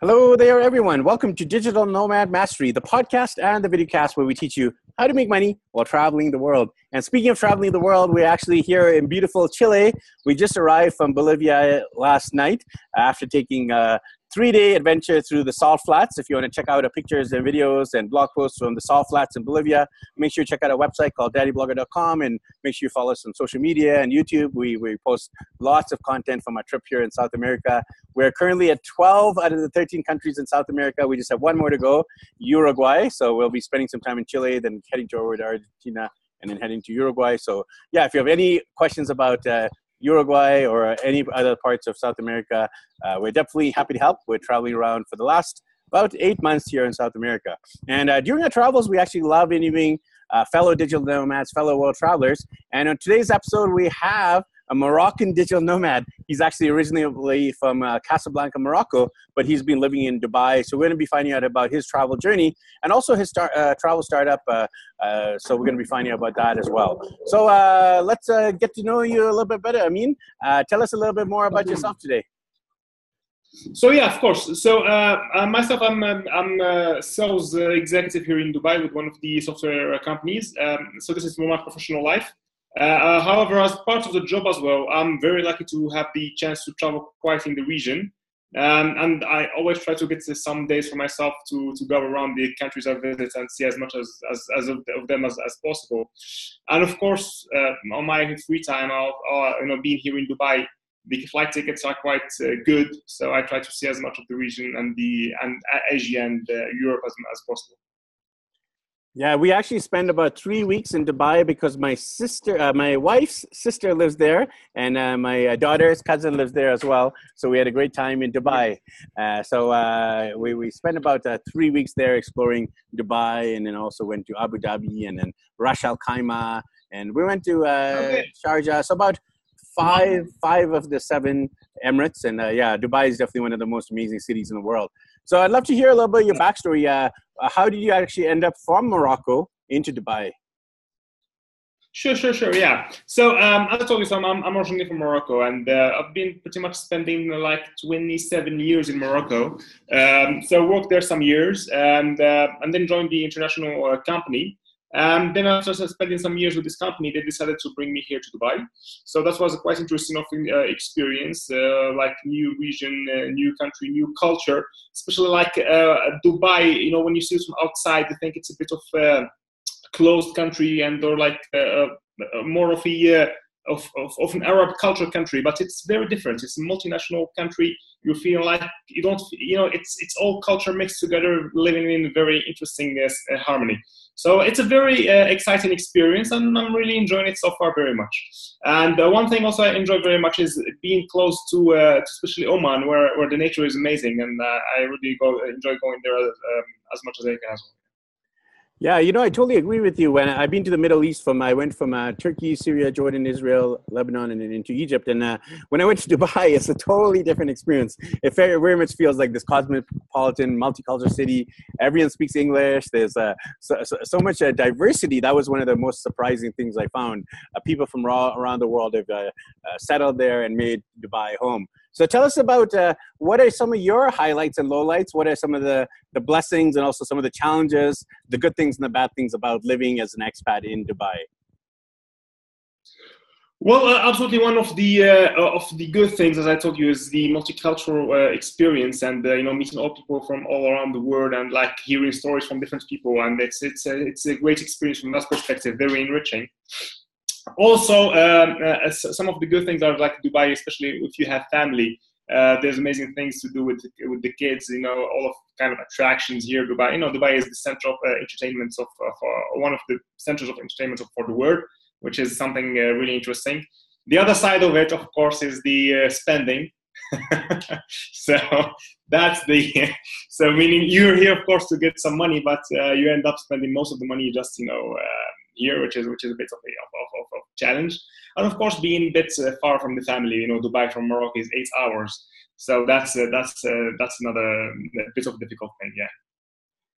Hello there, everyone. Welcome to Digital Nomad Mastery, the podcast and the videocast where we teach you how to make money while traveling the world. And speaking of traveling the world, we're actually here in beautiful Chile. We just arrived from Bolivia last night after taking uh, three day adventure through the salt flats. If you want to check out our pictures and videos and blog posts from the salt flats in Bolivia, make sure you check out our website called daddyblogger.com and make sure you follow us on social media and YouTube. We, we post lots of content from our trip here in South America. We're currently at 12 out of the 13 countries in South America. We just have one more to go, Uruguay. So we'll be spending some time in Chile, then heading toward Argentina, and then heading to Uruguay. So yeah, if you have any questions about uh, Uruguay or any other parts of South America, uh, we're definitely happy to help. We're traveling around for the last about eight months here in South America. And uh, during our travels, we actually love interviewing uh, fellow digital nomads, fellow world travelers. And on today's episode, we have a Moroccan digital nomad. He's actually originally from uh, Casablanca, Morocco, but he's been living in Dubai. So we're going to be finding out about his travel journey and also his start, uh, travel startup. Uh, uh so we're going to be finding out about that as well. So uh, let's uh, get to know you a little bit better. Amin, tell us a little bit more about yourself today. So yeah, of course. So myself, I'm um, I'm a sales executive here in Dubai with one of the software companies. Um, so this is more my professional life. Uh, uh, however, as part of the job as well, I'm very lucky to have the chance to travel quite in the region. Um, and I always try to get some days for myself to, to go around the countries I visit and see as much as, as, as of, them as, as possible. And of course, uh, on my free time, I'll, I'll, you know, being here in Dubai, the flight tickets are quite uh, good, so I try to see as much of the region and the and Asia and uh, Europe as, as possible. Yeah, we actually spent about three weeks in Dubai because my sister, uh, my wife's sister lives there, and uh, my uh, daughter's cousin lives there as well. So we had a great time in Dubai. Uh, so uh, we, we spent about uh, three weeks there exploring Dubai, and then also went to Abu Dhabi and then Ras Al Khaimah, and we went to. Sharjah. So about five five of the seven Emirates, and yeah, Dubai is definitely one of the most amazing cities in the world. So I'd love to hear a little bit of your backstory. Uh, uh, how did you actually end up from Morocco into Dubai? Sure, sure, sure. Yeah. So um, as I told you, so I'm, I'm originally from Morocco, and uh, I've been pretty much spending like 27 years in Morocco. Um, so I worked there some years, and uh, and then joined the international uh, company. Um, then after spending some years with this company, they decided to bring me here to Dubai. So that was a quite interesting uh, experience, uh, like new region, uh, new country, new culture. Especially like uh, Dubai, you know, when you see it from outside, you think it's a bit of a closed country and or like uh, uh, more of a of, of, of, an Arab culture country, but it's very different. It's a multinational country. You feel like you don't, you know, it's it's all culture mixed together, living in very interesting uh, harmony. So it's a very uh, exciting experience, and I'm really enjoying it so far very much. And uh, one thing also I enjoy very much is being close to, uh, to especially Oman, where, where the nature is amazing, and uh, I really go, enjoy going there um, as much as I can as well. Yeah, you know, I totally agree with you. When I've been to the Middle East, from I went from uh, Turkey, Syria, Jordan, Israel, Lebanon, and then into Egypt. And uh, when I went to Dubai, it's a totally different experience. It very, very much feels like this cosmopolitan, multicultural city. Everyone speaks English. There's uh, so, so, so, much uh, diversity. That was one of the most surprising things I found. Uh, people from all around the world have uh, settled there and made Dubai home. So tell us about uh, what are some of your highlights and lowlights? What are some of the, the blessings and also some of the challenges, the good things and the bad things about living as an expat in Dubai? Well, uh, absolutely. One of the uh, of the good things, as I told you, is the multicultural uh, experience, and uh, you know, meeting all people from all around the world, and like hearing stories from different people, and it's it's a, it's a great experience from that perspective, very enriching also, um, uh, some of the good things are like Dubai, especially if you have family. Uh, there's amazing things to do with with the kids. You know, all of kind of attractions here. Dubai, you know, Dubai is the center of uh, entertainment of, of uh, one of the centers of entertainment for the world, which is something uh, really interesting. The other side of it, of course, is the uh, spending. so that's the so meaning you're here, of course, to get some money, but you end up spending most of the money just you know here, which is which is a bit of a of, of, of challenge. And of course, being a bit uh, far from the family, you know, Dubai from Morocco is eight hours, so that's uh, that's uh, that's another bit of difficult thing. Yeah.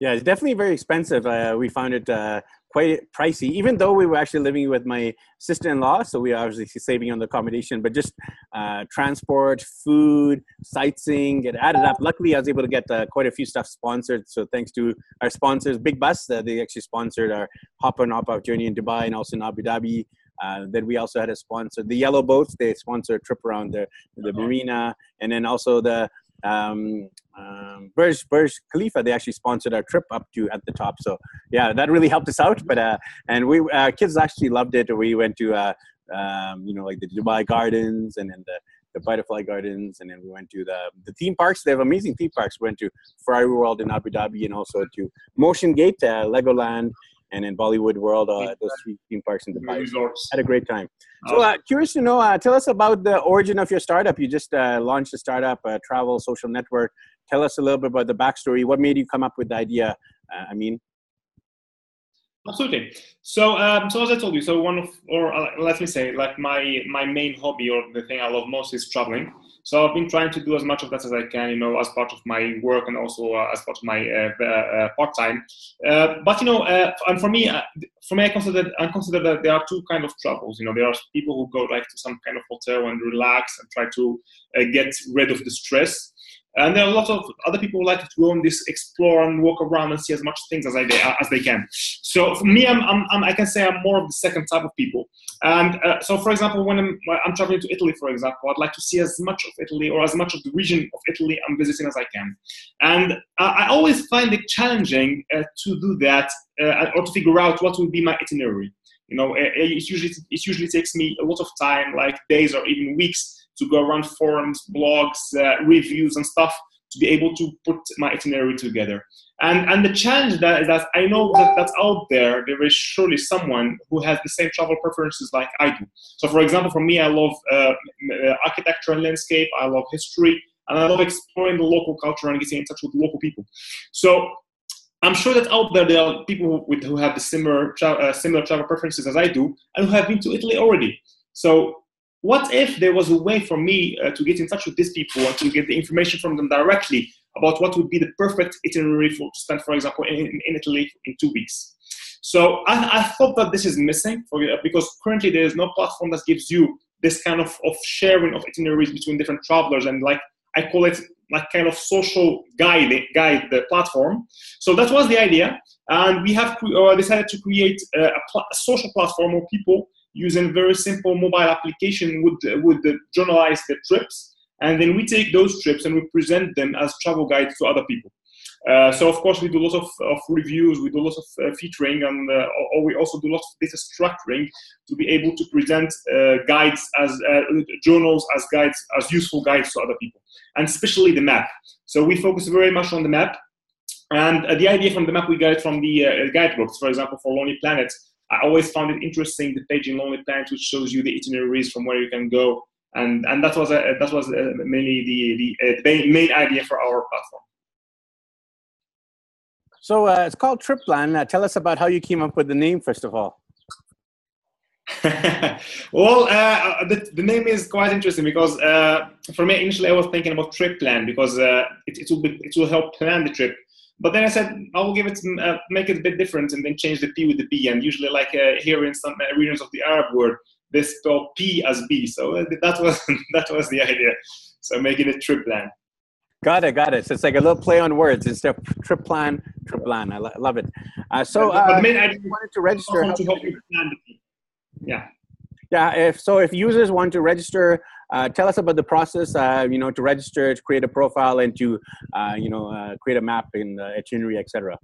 Yeah, it's definitely very expensive. Uh, we found it uh, quite pricey, even though we were actually living with my sister-in-law. So we are obviously saving on the accommodation, but just uh, transport, food, sightseeing, it added up. Luckily, I was able to get uh, quite a few stuff sponsored. So thanks to our sponsors, Big Bus, uh, they actually sponsored our hop on hop off journey in Dubai and also in Abu Dhabi. Uh, then we also had a sponsor, the Yellow Boats. They sponsor a trip around the the uh-huh. marina, and then also the um, um, Burj Burj Khalifa. They actually sponsored our trip up to at the top. So yeah, that really helped us out. But uh, and we uh, kids actually loved it. We went to uh, um, you know like the Dubai Gardens and then the the butterfly gardens and then we went to the the theme parks they have amazing theme parks we went to ferrari world in abu dhabi and also to motion gate uh, legoland and in Bollywood World, uh, those three theme parks in Dubai. Resorts. Had a great time. So, uh, curious to know, uh, tell us about the origin of your startup. You just uh, launched a startup, a travel social network. Tell us a little bit about the backstory. What made you come up with the idea? Uh, I mean, Absolutely. So, um, so as I told you, so one of, or uh, let me say, like my my main hobby or the thing I love most is traveling. So I've been trying to do as much of that as I can, you know, as part of my work and also uh, as part of my uh, uh, uh part time. Uh, but you know, and for me, for me, I consider I consider that there are two kind of travels. You know, there are people who go like to some kind of hotel and relax and try to get rid of the stress. And there are a lot of other people who like to go and this explore and walk around and see as much things as I as they can. So for me, I'm, I'm, i can say I'm more of the second type of people. And uh, so, for example, when I'm, I'm traveling to Italy, for example, I'd like to see as much of Italy or as much of the region of Italy I'm visiting as I can. And I always find it challenging uh, to do that uh, or to figure out what will be my itinerary. You know, it, it usually it usually takes me a lot of time, like days or even weeks to go around forums, blogs, uh, reviews, and stuff to be able to put my itinerary together. And, and the challenge that is that I know that that's out there. There is surely someone who has the same travel preferences like I do. So, for example, for me, I love uh, uh, architecture and landscape. I love history, and I love exploring the local culture and getting in touch with local people. So, I'm sure that out there there are people who, with, who have the similar tra- uh, similar travel preferences as I do, and who have been to Italy already. So what if there was a way for me uh, to get in touch with these people and to get the information from them directly about what would be the perfect itinerary for to spend, for example, in, in Italy in two weeks? So I, I thought that this is missing for, because currently there is no platform that gives you this kind of, of sharing of itineraries between different travelers and like I call it like kind of social guide guide the platform. So that was the idea, and we have uh, decided to create a, a, pl- a social platform where people using very simple mobile application would would journalize the trips, and then we take those trips and we present them as travel guides to other people. Uh, so of course we do lots of, of reviews, we do lots of uh, featuring, and uh, or we also do lots of data structuring to be able to present uh, guides as uh, journals as guides as useful guides to other people, and especially the map. So we focus very much on the map, and uh, the idea from the map we got from the guidebooks, for example, for Lonely Planet, I always found it interesting the page in Lonely Planet, which shows you the itineraries from where you can go, and and that was a, that was a, mainly the the, uh, the main idea for our platform. So uh, it's called TripBlan. Uh, tell us about how you came up with the name, first of all. well, uh, the, the, name is quite interesting because uh, for me initially I was thinking about trip plan because uh, it, it will be, it will help plan the trip. But then I said I will give it, uh, make it a bit different, and then change the P with the B. And usually, like uh, here in some regions of the Arab world, they spell P as B. So uh, that was that was the idea. So making it trip plan. Got it, got it. So it's like a little play on words instead of trip plan, trip plan. I lo- love it. Uh, so uh, the main idea wanted to register. To help you plan the Yeah. Yeah. If so, if users want to register uh, tell us about the process, uh, you know, to register, to create a profile, and to, uh, you know, uh, create a map in the itinerary, etc.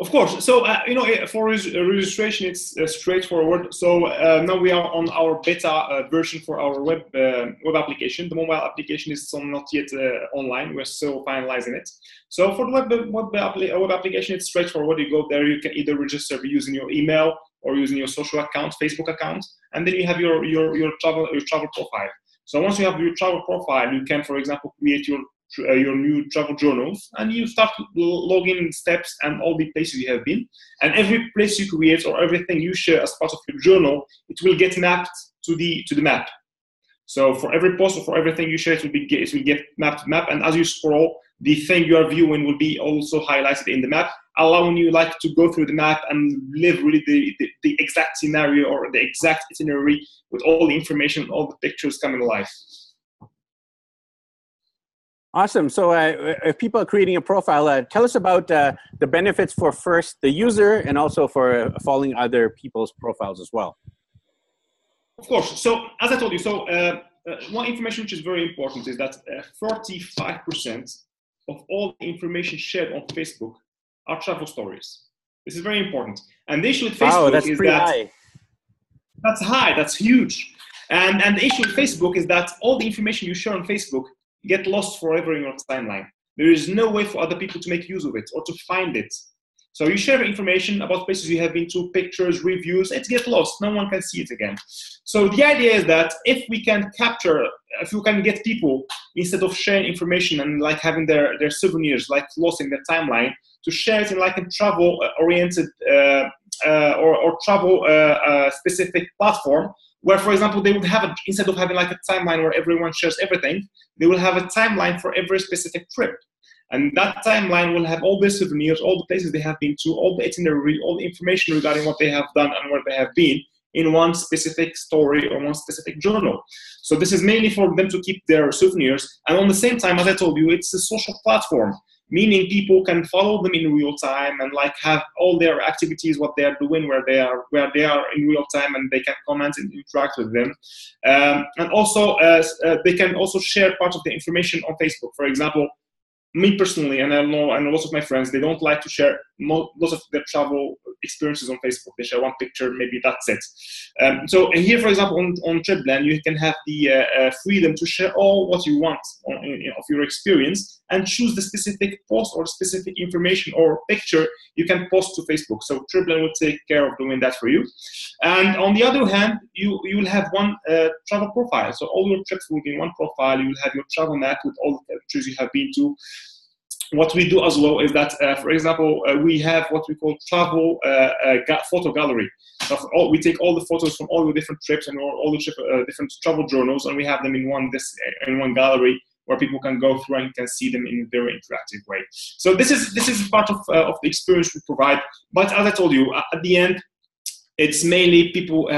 Of course. So, uh, you know, eh, for registration, it's uh, straightforward. So uh, now we are on our beta uh, version for our web web application. The mobile application is not yet online. We're still finalizing it. So for the web web, web application, it's straightforward. You go there, you can either register using your email or using your social account, Facebook account, and then you have your your your travel your travel profile. So once you have your travel profile, you can, for example, create your uh, your new travel journals, and you start logging steps and all the places you have been. And every place you create or everything you share as part of your journal, it will get mapped to the to the map. So for every post or for everything you share, it will be it will get mapped map. And as you scroll, the thing you are viewing will be also highlighted in the map, allowing you like to go through the map and live really the, the, the exact scenario or the exact itinerary with all the information, all the pictures coming alive. Awesome. So, uh, if people are creating a profile, uh, tell us about uh, the benefits for first the user and also for uh, following other people's profiles as well. Of course. So, as I told you, so uh, uh, one information which is very important is that 45% of all information shared on Facebook are travel stories. This is very important. And the issue with Facebook wow, that's is that high. that's high, that's huge. And, and the issue with Facebook is that all the information you share on Facebook get lost forever in your timeline. There is no way for other people to make use of it or to find it. So you share information about places you have been to, pictures, reviews, it gets lost. No one can see it again. So the idea is that if we can capture, if you can get people, instead of sharing information and like having their, their souvenirs like lost in their timeline, to share it in like a travel-oriented uh, uh, or, or travel-specific uh, uh, platform, where for example they would have a, instead of having like a timeline where everyone shares everything they will have a timeline for every specific trip. And that timeline will have all the souvenirs all the places they have been to all the itinerary all the information regarding what they have done and where they have been in one specific story or one specific journal. So this is mainly for them to keep their souvenirs. And on the same time as i told you it's a social platform meaning people can follow them in real time and like have all their activities what they are doing where they are where they are in real time and they can comment and interact with them. Um, and also uh, uh, they can also share part of the information on facebook. For example me personally, and I know and lots of my friends, they don't like to share lots of their travel experiences on Facebook. They share one picture, maybe that's it. Um, so here, for example, on, on TripBlan, you can have the uh, uh, freedom to share all what you want on, in, of your experience and choose the specific post or specific information or picture you can post to Facebook. So TripBlan will take care of doing that for you. And on the other hand, you you will have one uh, travel profile. So all your trips will be in one profile. You will have your travel map with all the countries you have been to what we do as well is that, uh, for example, uh, we have what we call travel uh, uh photo gallery. All, we take all the photos from all the different trips and all, all the trip, uh, different travel journals, and we have them in one this in one gallery where people can go through and can see them in a very interactive way. So this is this is part of uh, of the experience we provide. But as I told you, at the end, it's mainly people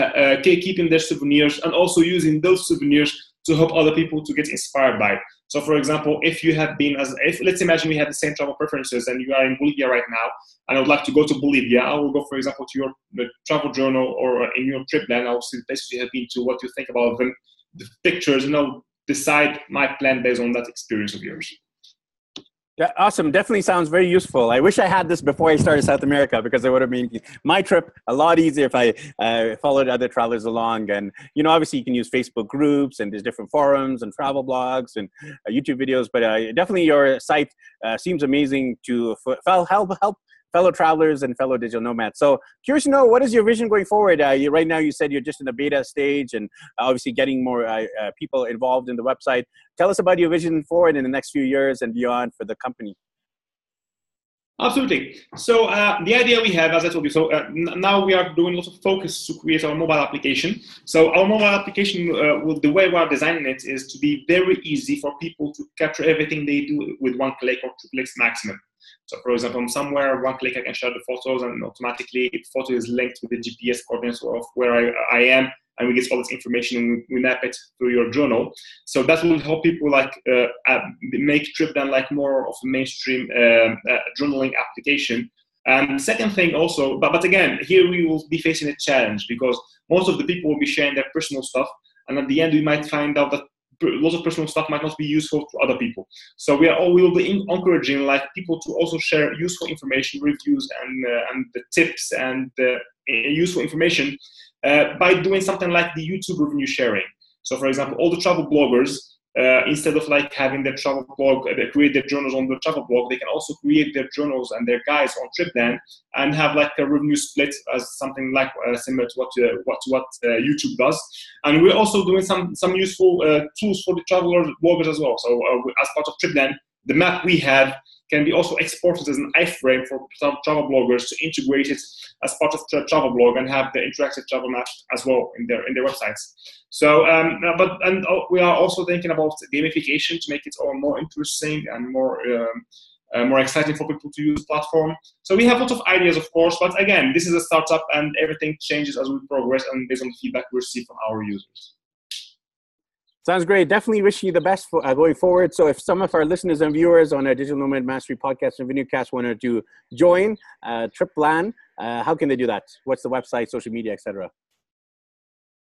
keeping their souvenirs and also using those souvenirs to help other people to get inspired by. So, for example, if you have been as if let's imagine we have the same travel preferences and you are in Bolivia right now, and I would like to go to Bolivia, I will go, for example, to your travel journal or in your trip plan. I will see the places you have been to, what you think about them, the pictures, and I'll decide my plan based on that experience of yours. Awesome. Definitely sounds very useful. I wish I had this before I started South America because it would have made my trip a lot easier if I uh, followed other travelers along. And you know, obviously, you can use Facebook groups and there's different forums and travel blogs and uh, YouTube videos. But uh, definitely, your site uh, seems amazing to f- help help fellow travelers and fellow digital nomads. So curious to know what is your vision going forward? Uh, you, right now, you said you're just in the beta stage and obviously getting more uh, uh, people involved in the website. Tell us about your vision forward in the next few years and beyond for the company. Absolutely. So uh, the idea we have, as I told you, so uh, n- now we are doing lots of focus to create our mobile application. So our mobile application, uh, the way we are designing it, is to be very easy for people to capture everything they do with one click or two clicks maximum. So for example, somewhere one click I can share the photos and automatically the photo is linked with the GPS coordinates of where I, I am and we get all this information and we map it through your journal. So that will help people like uh, uh, make TripBlan like more of a mainstream uh, uh, journaling application. And second thing also, but, but again, here we will be facing a challenge because most of the people will be sharing their personal stuff. And at the end, we might find out that lots of personal stuff might not be useful to other people. So we are all, we will be encouraging like people to also share useful information, reviews, and uh, and the tips and uh, useful information uh, by doing something like the YouTube revenue sharing. So, for example, all the travel bloggers uh, instead of like having their travel blog, uh, they create their journals on the travel blog, they can also create their journals and their guides on TripBlan and have like a revenue split as something like uh, similar to what uh, what what uh, YouTube does. And we're also doing some some useful uh, tools for the traveler bloggers as well. So as part of TripBlan, the map we have can be also exported as an iframe for some travel bloggers to integrate it as part of travel blog and have the interactive travel map as well in their in their websites. So, um, but and uh, we are also thinking about gamification to make it all more interesting and more. Um, uh, more exciting for people to use platform. So we have lots of ideas, of course, but again, this is a startup and everything changes as we progress and based on the feedback we receive from our users. Sounds great. Definitely wish you the best for, uh, going forward. So, if some of our listeners and viewers on our Digital Nomad Mastery podcast and videocast wanted to join uh, TripBlan, uh, how can they do that? What's the website, social media, etc.?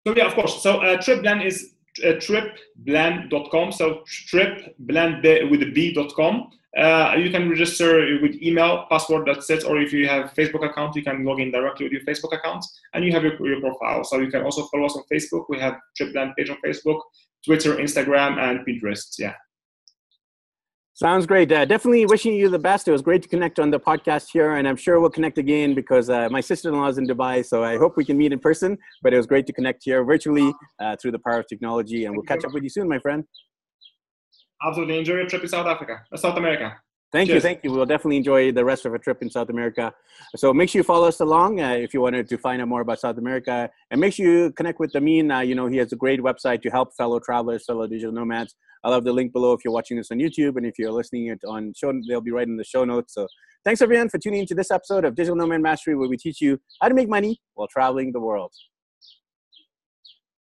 So yeah, of course. So uh, TripBlan is uh, tripblan.com. So tripblan with a b.com. Uh, you can register with email, password, that's it. Or if you have Facebook account, you can log in directly with your Facebook account and you have your, your profile. So you can also follow us on Facebook. We have TripBlan page on Facebook, Twitter, Instagram, and Pinterest. Yeah. Sounds great. Uh, definitely wishing you the best. It was great to connect on the podcast here, and I'm sure we'll connect again because uh, my sister-in-law is in Dubai, so I hope we can meet in person. But it was great to connect here virtually uh, through the power of technology, and we'll catch up with you soon, my friend. Absolutely enjoy your trip to South Africa, uh, South America. Thank Cheers. you, thank you. We'll definitely enjoy the rest of our trip in South America. So make sure you follow us along uh, if you wanted to find out more about South America, and make sure you connect with Amin. Uh, you know he has a great website to help fellow travelers, fellow digital nomads. I'll have the link below if you're watching this on YouTube, and if you're listening it on show, they'll be right in the show notes. So thanks everyone for tuning into this episode of Digital Nomad Mastery, where we teach you how to make money while traveling the world.